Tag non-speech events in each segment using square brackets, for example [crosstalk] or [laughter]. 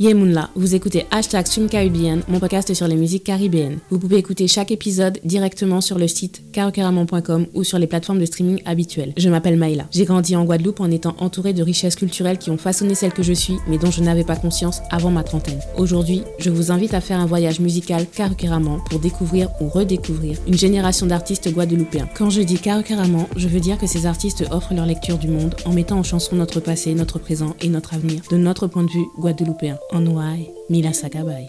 Yemunla, vous écoutez Hashtag Caribbean, mon podcast sur les musiques caribéennes. Vous pouvez écouter chaque épisode directement sur le site carocaramon.com ou sur les plateformes de streaming habituelles. Je m'appelle Maïla. J'ai grandi en Guadeloupe en étant entourée de richesses culturelles qui ont façonné celle que je suis, mais dont je n'avais pas conscience avant ma trentaine. Aujourd'hui, je vous invite à faire un voyage musical carocaramon pour découvrir ou redécouvrir une génération d'artistes guadeloupéens. Quand je dis carocaramon, je veux dire que ces artistes offrent leur lecture du monde en mettant en chanson notre passé, notre présent et notre avenir de notre point de vue guadeloupéen. Onwai Mila Sakabay.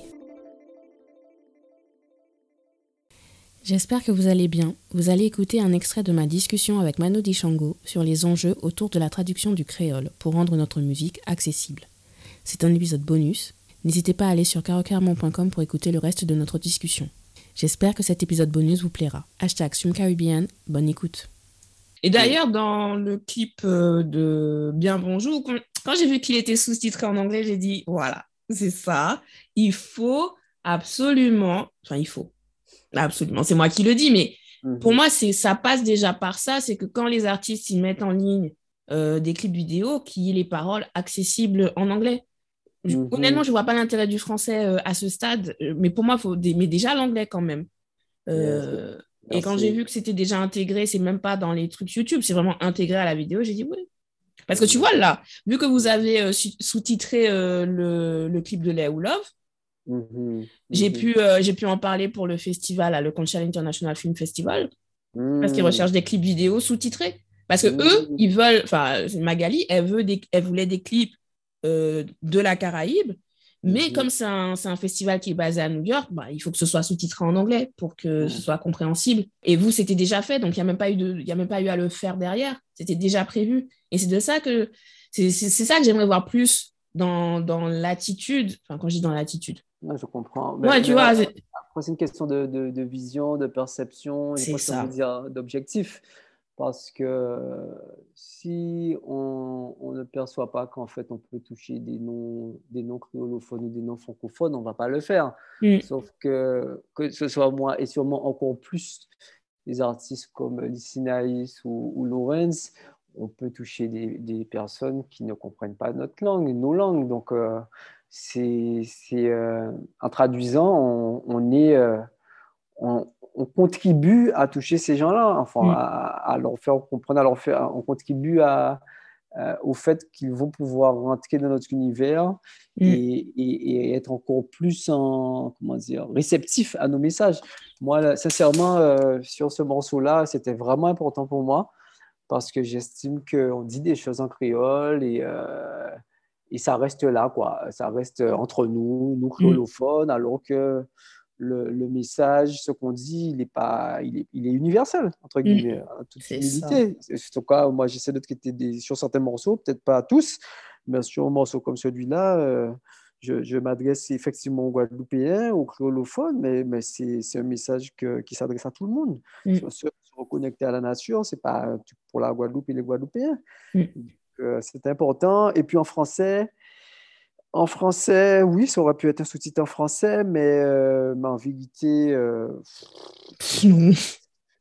J'espère que vous allez bien. Vous allez écouter un extrait de ma discussion avec Mano Dishango sur les enjeux autour de la traduction du créole pour rendre notre musique accessible. C'est un épisode bonus. N'hésitez pas à aller sur carocarmon.com pour écouter le reste de notre discussion. J'espère que cet épisode bonus vous plaira. Hashtag Caribbean, bonne écoute. Et d'ailleurs, dans le clip euh, de Bien Bonjour, quand j'ai vu qu'il était sous-titré en anglais, j'ai dit, voilà, c'est ça. Il faut absolument, enfin, il faut, absolument, c'est moi qui le dis, mais pour mhm. moi, c'est ça passe déjà par ça. C'est que quand les artistes ils mettent en ligne euh, des clips vidéo, qu'il y ait les paroles accessibles en anglais. Mhm. Honnêtement, je ne vois pas l'intérêt du français euh, à ce stade, euh, mais pour moi, il faut mais déjà l'anglais quand même. et quand j'ai vu que c'était déjà intégré, c'est même pas dans les trucs YouTube, c'est vraiment intégré à la vidéo, j'ai dit oui, parce que tu vois, là, vu que vous avez euh, sous-titré euh, le, clip de Lay Love, mm-hmm. j'ai Mm-hmm. pu, euh, j'ai pu en parler pour le festival, le Conchal International Film Festival, parce qu'ils Mm. recherchent des clips vidéo sous-titrés. Parce que eux, Mm. ils veulent, enfin, Magali, elle, veut des, elle voulait des clips de la Caraïbe, mais Mhm. comme c'est un, festival qui est basé à New York, bah, il faut que ce soit sous-titré en anglais pour que ce soit compréhensible. Et vous, c'était déjà fait, donc il n'y a, même pas eu de- il y a même pas eu à le faire derrière. C'était déjà prévu. Et c'est de ça que c'est ça que j'aimerais voir plus dans, dans l'attitude. Enfin, quand je dis dans l'attitude. Ouais, je comprends. Ouais, tu vois, c'est- Après, c'est une question de, de, de vision, de perception, d'objectif. Parce que si on, on ne perçoit pas qu'en fait on peut toucher des noms, des noms créolophones ou des noms francophones, on ne va pas le faire. Mm. Sauf que, que ce soit moi et sûrement encore plus des artistes comme Lissinaïs ou, ou Lawrence, on peut toucher des, des personnes qui ne comprennent pas notre langue, nos langues. Donc, euh, c'est, c'est, euh, en traduisant, on, on est, euh, on, on contribue à toucher ces gens-là, enfin, Mm. à, à leur faire comprendre, à leur faire, on contribue à, au fait qu'ils vont pouvoir rentrer dans notre univers Mm. et, et- et être encore plus en, comment dire, réceptif à nos messages. Moi, là, sincèrement, euh, sur ce morceau-là, c'était vraiment important pour moi parce que j'estime qu'on dit des choses en créole et, euh, et ça reste là, quoi. Ça reste entre nous, nous créolophones, alors que le, le message, ce qu'on dit, il est, pas, il est, il est universel, entre guillemets, en toute C'est humilité. En tout cas, moi, j'essaie de traiter des, sur certains morceaux, peut-être pas tous, mais sur un morceau comme celui-là, euh, je, je m'adresse effectivement aux Guadeloupéens, aux créolophones, mais, mais c'est un message que- qui s'adresse à tout le monde. Mm. Se, se reconnecter à la nature, c'est pas pour la Guadeloupe et les Guadeloupéens. Mm. Euh, c'est important. Et puis en français, en français, oui, ça aurait pu être un sous-titre en français, mais, euh, mais en vérité, euh,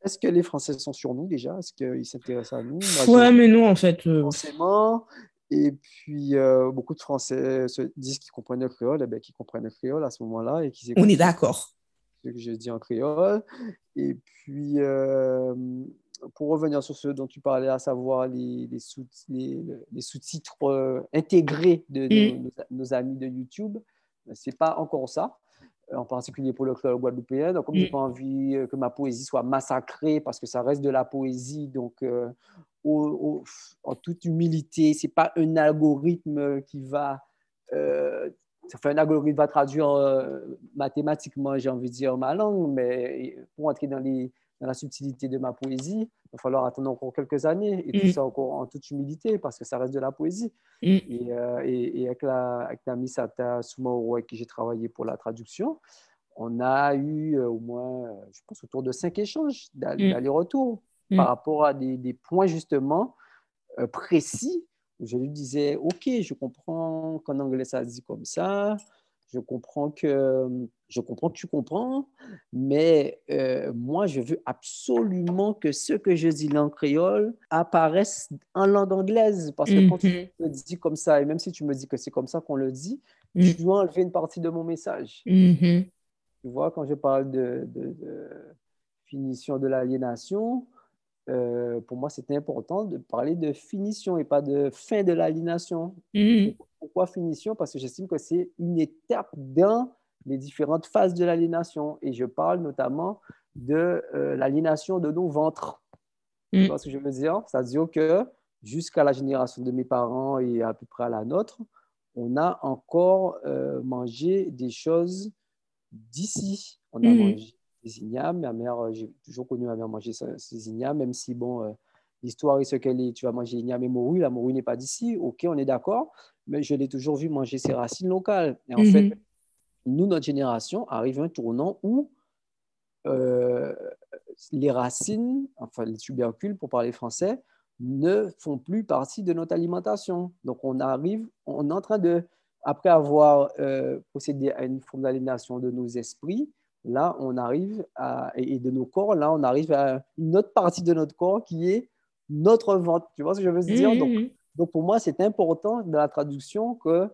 est-ce que les Français sont sur nous déjà? Est-ce qu'ils s'intéressent à nous? Moi, Ouais, mais non, en fait. euh, forcément. Et puis, euh, beaucoup de Français se disent qu'ils comprennent le créole, et bien qu'ils comprennent le créole à ce moment-là et qu'ils on est d'accord. ce que je dis en créole. Et puis, euh, pour revenir sur ce dont tu parlais, à savoir les, les sous- les- les sous-titres euh, intégrés de, de Mm. nos, nos amis de YouTube, c'est pas encore ça, euh, en particulier pour le créole guadeloupéen. Donc, comme je n'ai Mm. pas envie euh, que ma poésie soit massacrée, parce que ça reste de la poésie, donc euh, au- au- en toute humilité, c'est pas un algorithme qui va euh, Enfin, un algorithme va traduire euh, mathématiquement, j'ai envie de dire, ma langue, mais pour entrer dans, les, dans la subtilité de ma poésie, il va falloir attendre encore quelques années, et tout Mm. ça encore en toute humilité, parce que ça reste de la poésie. Mm. Et, euh, et, et avec, la, avec Sata Soumaoro, avec qui j'ai travaillé pour la traduction, on a eu euh, au moins, euh, je pense, autour de cinq échanges Mm. d'aller-retour par rapport à des, des points justement euh, précis où je lui disais, OK, je comprends qu'en anglais ça se dit comme ça, je comprends que, je comprends que tu comprends, mais euh, moi, je veux absolument que ce que je dis en créole apparaisse en langue anglaise, parce que quand tu Mhm. me dis comme ça, et même si tu me dis que c'est comme ça qu'on le dit, mm. je dois enlever une partie de mon message. Mm-hmm. Tu vois, quand je parle de, de, finition de l'aliénation, euh, pour moi, c'est important de parler de finition et pas de fin de l'aliénation. Pourquoi finition Parce que j'estime que c'est une étape dans les différentes phases de l'aliénation. Et je parle notamment de euh, l'aliénation de nos ventres. Tu Mm. vois ce que je veux dire? C'est-à-dire que jusqu'à la génération de mes parents et à peu près à la nôtre, on a encore euh, mangé des choses d'ici. On a Mhm. mangé des ignames. Ma mère, euh, j'ai toujours connu ma mère manger ce- ces ignames, même si, bon, euh, l'histoire est ce qu'elle est. Tu vas manger igname et morue. La morue n'est pas d'ici. OK, on est d'accord. Mais je l'ai toujours vu manger ses racines locales. Et en fait, nous, notre génération, arrive un tournant où euh, les racines, enfin les tubercules pour parler français, ne font plus partie de notre alimentation. Donc on arrive, on est en train de, après avoir euh, procédé à une forme d'aliénation de nos esprits, là on arrive à, et de nos corps, là on arrive à une autre partie de notre corps qui est notre ventre. Tu vois ce que je veux dire? Donc, Mhm. Donc pour moi c'est important dans la traduction que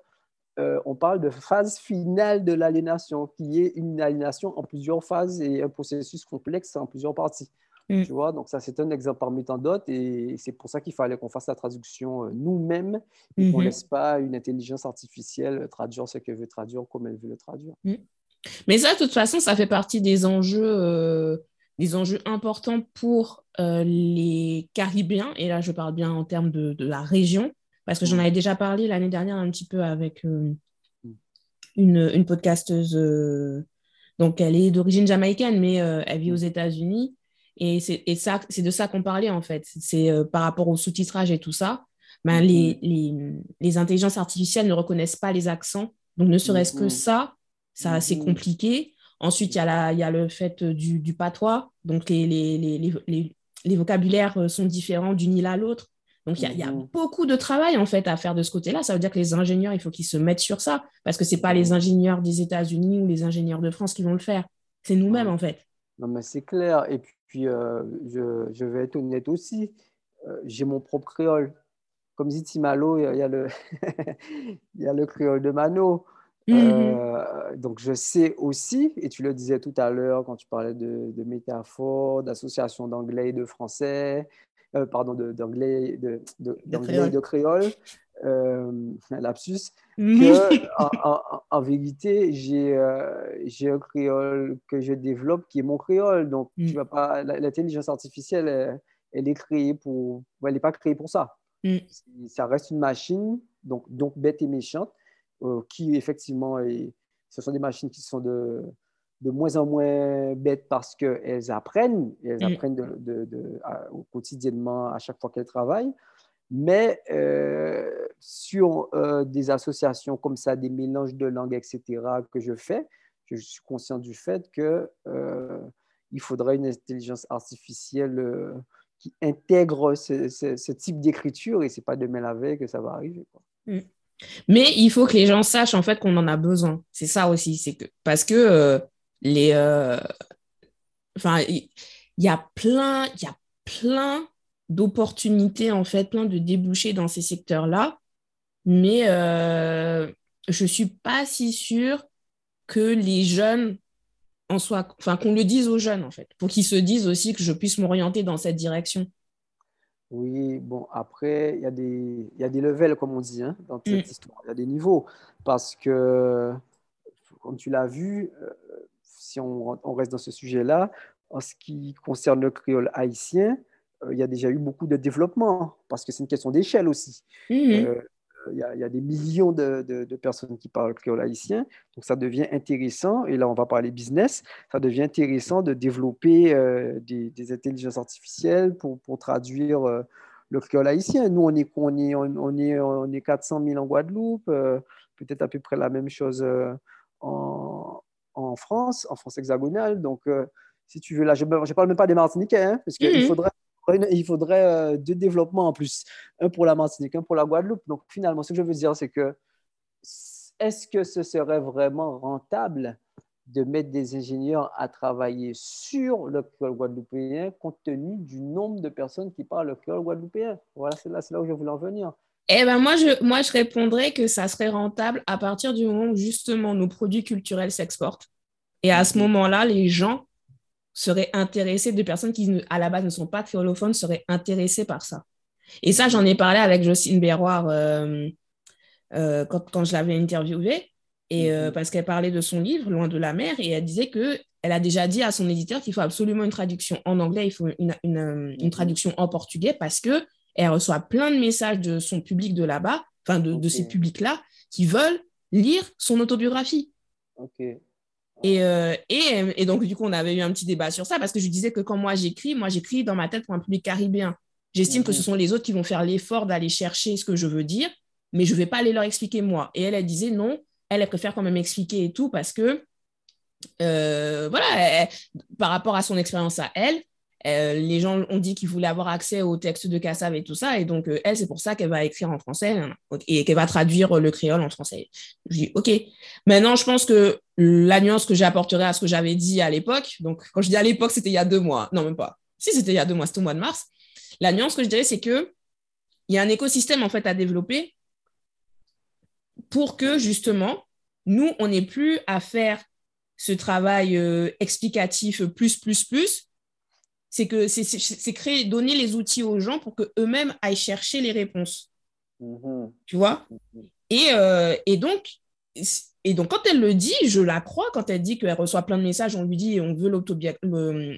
euh, on parle de phase finale de l'aliénation, qui est une aliénation en plusieurs phases et un processus complexe en plusieurs parties. Mm. Tu vois, donc ça c'est un exemple parmi tant d'autres et c'est pour ça qu'il fallait qu'on fasse la traduction euh, nous-mêmes et qu'on ne laisse pas une intelligence artificielle traduire ce qu'elle veut traduire comme elle veut le traduire. Mais ça, de toute façon, ça fait partie des enjeux, euh, des enjeux importants pour euh, les Caribéens. Et là, je parle bien en termes de, de la région, parce que j'en Mm. avais déjà parlé l'année dernière un petit peu avec euh, Mm. une, une podcasteuse. euh, donc, elle est d'origine jamaïcaine, mais elle vit aux États-Unis. Et c'est de ça qu'on parlait, en fait. C'est par rapport au sous-titrage et tout ça. Ben, Mhm. les, les, les intelligences artificielles ne reconnaissent pas les accents. Donc, ne serait-ce que Mhm. ça, ça c'est Mhm. compliqué. Ensuite, il y, a la- il y a le fait du, du patois. Donc, les, les, les, les, vocabulaires euh, sont différents d'une île à l'autre. Donc, il y, a, il y a Mhm. beaucoup de travail, en fait, à faire de ce côté-là. Ça veut dire que les ingénieurs, il faut qu'ils se mettent sur ça. Parce que ce n'est pas les Mhm. ingénieurs des États-Unis ou les ingénieurs de France qui vont le faire. C'est nous-mêmes, en fait. Non, mais c'est clair. Et puis, euh, je, je vais être honnête aussi. Euh, J'ai mon propre créole. Comme dit Timalo, il y a- il y, a le [laughs] il y a le créole de Mano. Mhm. Euh, donc, je sais aussi, et tu le disais tout à l'heure quand tu parlais de, de métaphores, d'associations d'anglais et de français, euh, pardon, de- d'anglais de, de, d'anglais créole. et de créole, euh, [laughs] lapsus, Mhm. que [laughs] en, en- en vérité, j'ai un créole que je développe qui est mon créole. Donc, Mm. tu vas pas, l'intelligence artificielle, elle, elle est créée pour, elle n'est pas créée pour ça. Mm. Ça reste une machine, donc, donc bête et méchante, qui effectivement, ce sont des machines qui sont de, de moins en moins bêtes parce qu'elles apprennent, et elles Mm. apprennent de, de- de- à- au quotidiennement à chaque fois qu'elles travaillent. Mais euh, sur euh, des associations comme ça, des mélanges de langues, etc., que je fais, je suis conscient du fait que euh, il faudrait une intelligence artificielle euh, qui intègre ce, ce- ce type d'écriture et c'est pas demain la veille que ça va arriver. quoi. Mais il faut que les gens sachent en fait qu'on en a besoin. C'est ça aussi, c'est que parce que euh, les, euh, enfin, il y a plein, il y a plein d'opportunités en fait, plein de débouchés dans ces secteurs-là, mais euh, je suis pas si sûre que les jeunes en soient, enfin qu'on le dise aux jeunes en fait, pour qu'ils se disent aussi que je puisse m'orienter dans cette direction. Oui, bon, après, il y a des, y a des levels, comme on dit, hein, dans cette Mm. histoire. Il y a des niveaux. Parce que, comme tu l'as vu, euh, si on, on reste dans ce sujet-là, en ce qui concerne le créole haïtien, euh, il y a déjà eu beaucoup de développement, parce que c'est une question d'échelle aussi. Mhm. Euh, il y, a, il y a des millions de, de- de personnes qui parlent créole haïtien, donc ça devient intéressant, et là on va parler business, ça devient intéressant de développer euh, des, des intelligences artificielles pour, pour traduire euh, le créole haïtien. Nous, on est, on est, on est, on est 400 000 en Guadeloupe, euh, peut-être à peu près la même chose euh, en, en France, en France hexagonale. Donc, euh, si tu veux, là, je ne parle même pas des Martiniquais, hein, parce qu'il Mhm. faudrait, il faudrait euh, deux développements en plus, un pour la Martinique, un pour la Guadeloupe. Donc, finalement, ce que je veux dire, c'est que est-ce que ce serait vraiment rentable de mettre des ingénieurs à travailler sur le créole guadeloupéen compte tenu du nombre de personnes qui parlent le créole guadeloupéen? Voilà, c'est là, où je voulais en venir. Eh ben moi je, moi, je répondrais que ça serait rentable à partir du moment où justement nos produits culturels s'exportent. Et à ce moment-là, les gens seraient intéressés, de personnes qui, à la base, ne sont pas créolophones, seraient intéressés par ça. Et ça, j'en ai parlé avec Jocelyne Berroir euh, euh, quand, quand, je l'avais interviewée, et, euh, mhm. parce qu'elle parlait de son livre, Loin de la mer, et elle disait que elle a déjà dit à son éditeur qu'il faut absolument une traduction en anglais, il faut une, une, une traduction en portugais, parce que elle reçoit plein de messages de son public de là-bas, enfin de, de ces publics-là, qui veulent lire son autobiographie. Et, euh, et, et, donc, du coup, on avait eu un petit débat sur ça parce que je disais que quand moi j'écris, moi j'écris dans ma tête pour un public caribéen. J'estime que ce mhm. sont les autres qui vont faire l'effort d'aller chercher ce que je veux dire, mais je ne vais pas aller leur expliquer moi. Et elle, elle disait non, elle, elle préfère quand même expliquer et tout parce que, euh, voilà, par rapport à son expérience à elle, euh, les gens ont dit qu'ils voulaient avoir accès au texte de Kassav et tout ça. Et donc, euh, elle, c'est pour ça qu'elle va écrire en français et qu'elle va traduire le créole en français. Je dis, OK. Maintenant, je pense que la nuance que j'apporterai à ce que j'avais dit à l'époque, donc quand je dis à l'époque, c'était il y a deux mois. Non, même pas. Si, c'était il y a deux mois, c'était au mois de mars. La nuance que je dirais, c'est que il y a un écosystème en fait à développer pour que justement, nous, on n'ait plus à faire ce travail euh, explicatif plus, plus, plus, c'est que c'est créer, donner les outils aux gens pour qu'eux-mêmes aillent chercher les réponses. Mm-hmm. Tu vois? Mm-hmm. et, euh, et, donc, et donc, quand elle le dit, je la crois, quand elle dit qu'elle reçoit plein de messages, on lui dit on veut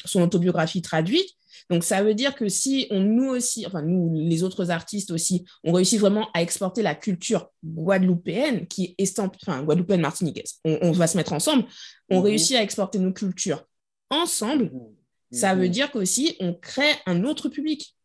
son autobiographie traduite. Donc, ça veut dire que si on, nous aussi, enfin, nous, les autres artistes aussi, on réussit vraiment à exporter la culture guadeloupéenne, qui est estampée, enfin, guadeloupéenne martiniquaise, on, va se mettre ensemble, on mm-hmm. réussit à exporter nos cultures ensemble ça veut mhm. dire qu'aussi, on crée un autre public.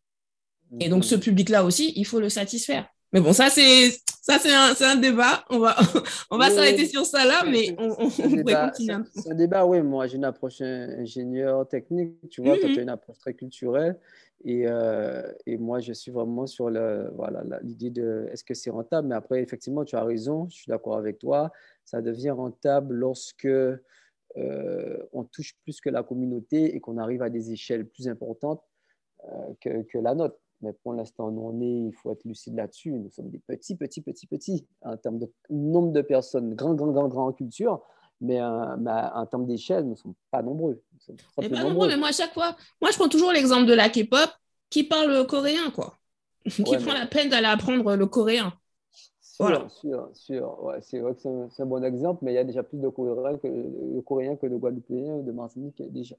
Et donc, ce mhm. public-là aussi, il faut le satisfaire. Mais bon, ça, c'est ça c'est un, un, débat. On va, [laughs] on va s'arrêter sur ça là, mais on, on pourrait continuer un C'est un débat, oui. Moi, j'ai une approche ingénieur technique, tu vois, tu as mhm. une approche très culturelle. Et, euh, et, moi, je suis vraiment sur l'idée voilà, de est-ce que c'est rentable? Mais après, effectivement, tu as raison, je suis d'accord avec toi. Ça devient rentable lorsque euh, on touche plus que la communauté et qu'on arrive à des échelles plus importantes euh, que, la nôtre. Mais pour l'instant, nous, on est, il faut être lucide là-dessus. Nous sommes des petits, petits, petits, petits en termes de nombre de personnes, grand, grand, grand, grand en culture. Mais, euh, en termes d'échelle, nous ne sommes pas nombreux. mais pas nombreux. mais moi, à chaque fois, moi, je prends toujours l'exemple de la K-pop qui parle coréen, quoi. [laughs] qui prend la peine d'aller apprendre le coréen. Sûr, sûr, sûr. c'est vrai que c'est un, bon exemple, mais il y a déjà plus de Coréens que, de, Coréens que de Guadeloupéens de Martinique déjà.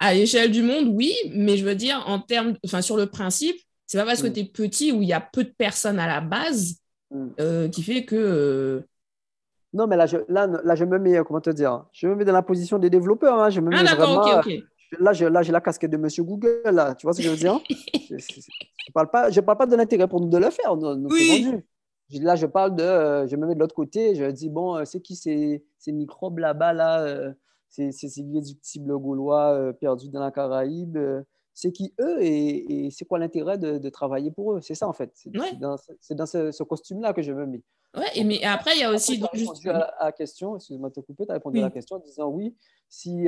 À l'échelle du monde, oui, mais je veux dire, en termes, enfin, sur le principe, c'est pas parce que mm. tu es petit où il y a peu de personnes à la base mm. euh, qui fait que. Euh, non, mais là je, là, là, je me mets, comment te dire, je me mets dans la position des développeurs. Hein, je me ah, d'accord, ok, ok. Là, j'ai la casquette de Monsieur Google, là. Tu vois ce que je veux dire? [laughs] Je ne parle, pas, je parle pas de l'intérêt pour nous de le faire. Nous, oui. Là, je parle de, euh, je me mets de l'autre côté, je dis, bon, euh, c'est qui ces, ces microbes là-bas, là, euh, ces, ces irréductibles gaulois perdus dans la Caraïbe c'est qui eux et, c'est quoi l'intérêt de, travailler pour eux? C'est ça en fait. C'est dans, ce, costume-là que je me mets. Et mais après, il y a aussi. Juste... à, la question, excuse-moi de te couper, tu as répondu à la question en disant oui, si,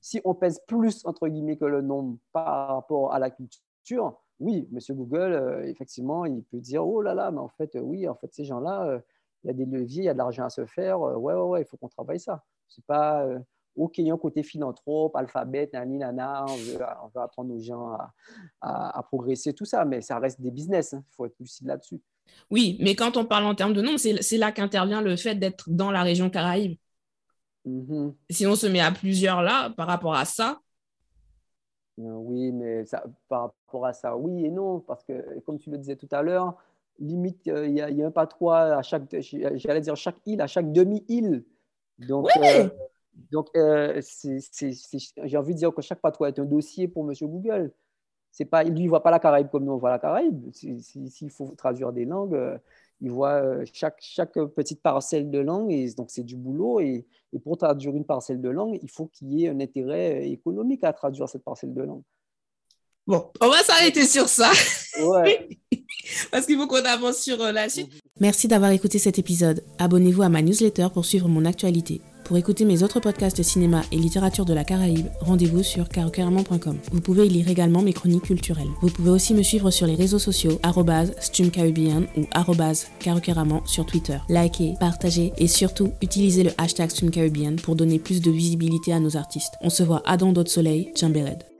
si on pèse plus entre guillemets que le nombre par rapport à la culture, oui, Monsieur Google, euh, effectivement, il peut dire oh là là, mais en fait, euh, oui, en fait, ces gens-là, euh, il y a des leviers, il y a de l'argent à se faire. ouais, ouais, ouais, il faut qu'on travaille ça. C'est pas OK, il y a un côté philanthrope, alphabet, nani, nana, on veut, on veut apprendre aux gens à, progresser, tout ça, mais ça reste des business. Il hein. faut être lucide là-dessus. Oui, mais quand on parle en termes de nombre, c'est là qu'intervient le fait d'être dans la région Caraïbe. Mm-hmm. Si on se met à plusieurs là, par rapport à ça, oui, mais ça, par rapport à ça, oui et non, parce que comme tu le disais tout à l'heure, limite, euh, il y, a un patois à chaque, j'allais dire chaque île, à chaque demi-île. Donc, euh, donc euh, j'ai envie de dire que chaque patois est un dossier pour Monsieur Google. C'est pas, lui, il ne voit pas la Caraïbe comme nous, on voit la Caraïbe. S'il faut traduire des langues, il voit euh, chaque, chaque petite parcelle de langue, et donc c'est du boulot. Et, et, pour traduire une parcelle de langue, il faut qu'il y ait un intérêt euh, économique à traduire cette parcelle de langue. Bon, on va s'arrêter sur ça. Ouais. [laughs] Parce qu'il faut qu'on avance sur euh, la suite. Merci d'avoir écouté cet épisode. Abonnez-vous à ma newsletter pour suivre mon actualité. Pour écouter mes autres podcasts cinéma et littérature de la Caraïbe, rendez-vous sur carocaramon.com. Vous pouvez y lire également mes chroniques culturelles. Vous pouvez aussi me suivre sur les réseaux sociaux @stumcaribbean ou @carocaramon sur Twitter. Likez, partagez et surtout utilisez le hashtag StumCaribbean pour donner plus de visibilité à nos artistes. On se voit à Don d'autres soleil, Chambered.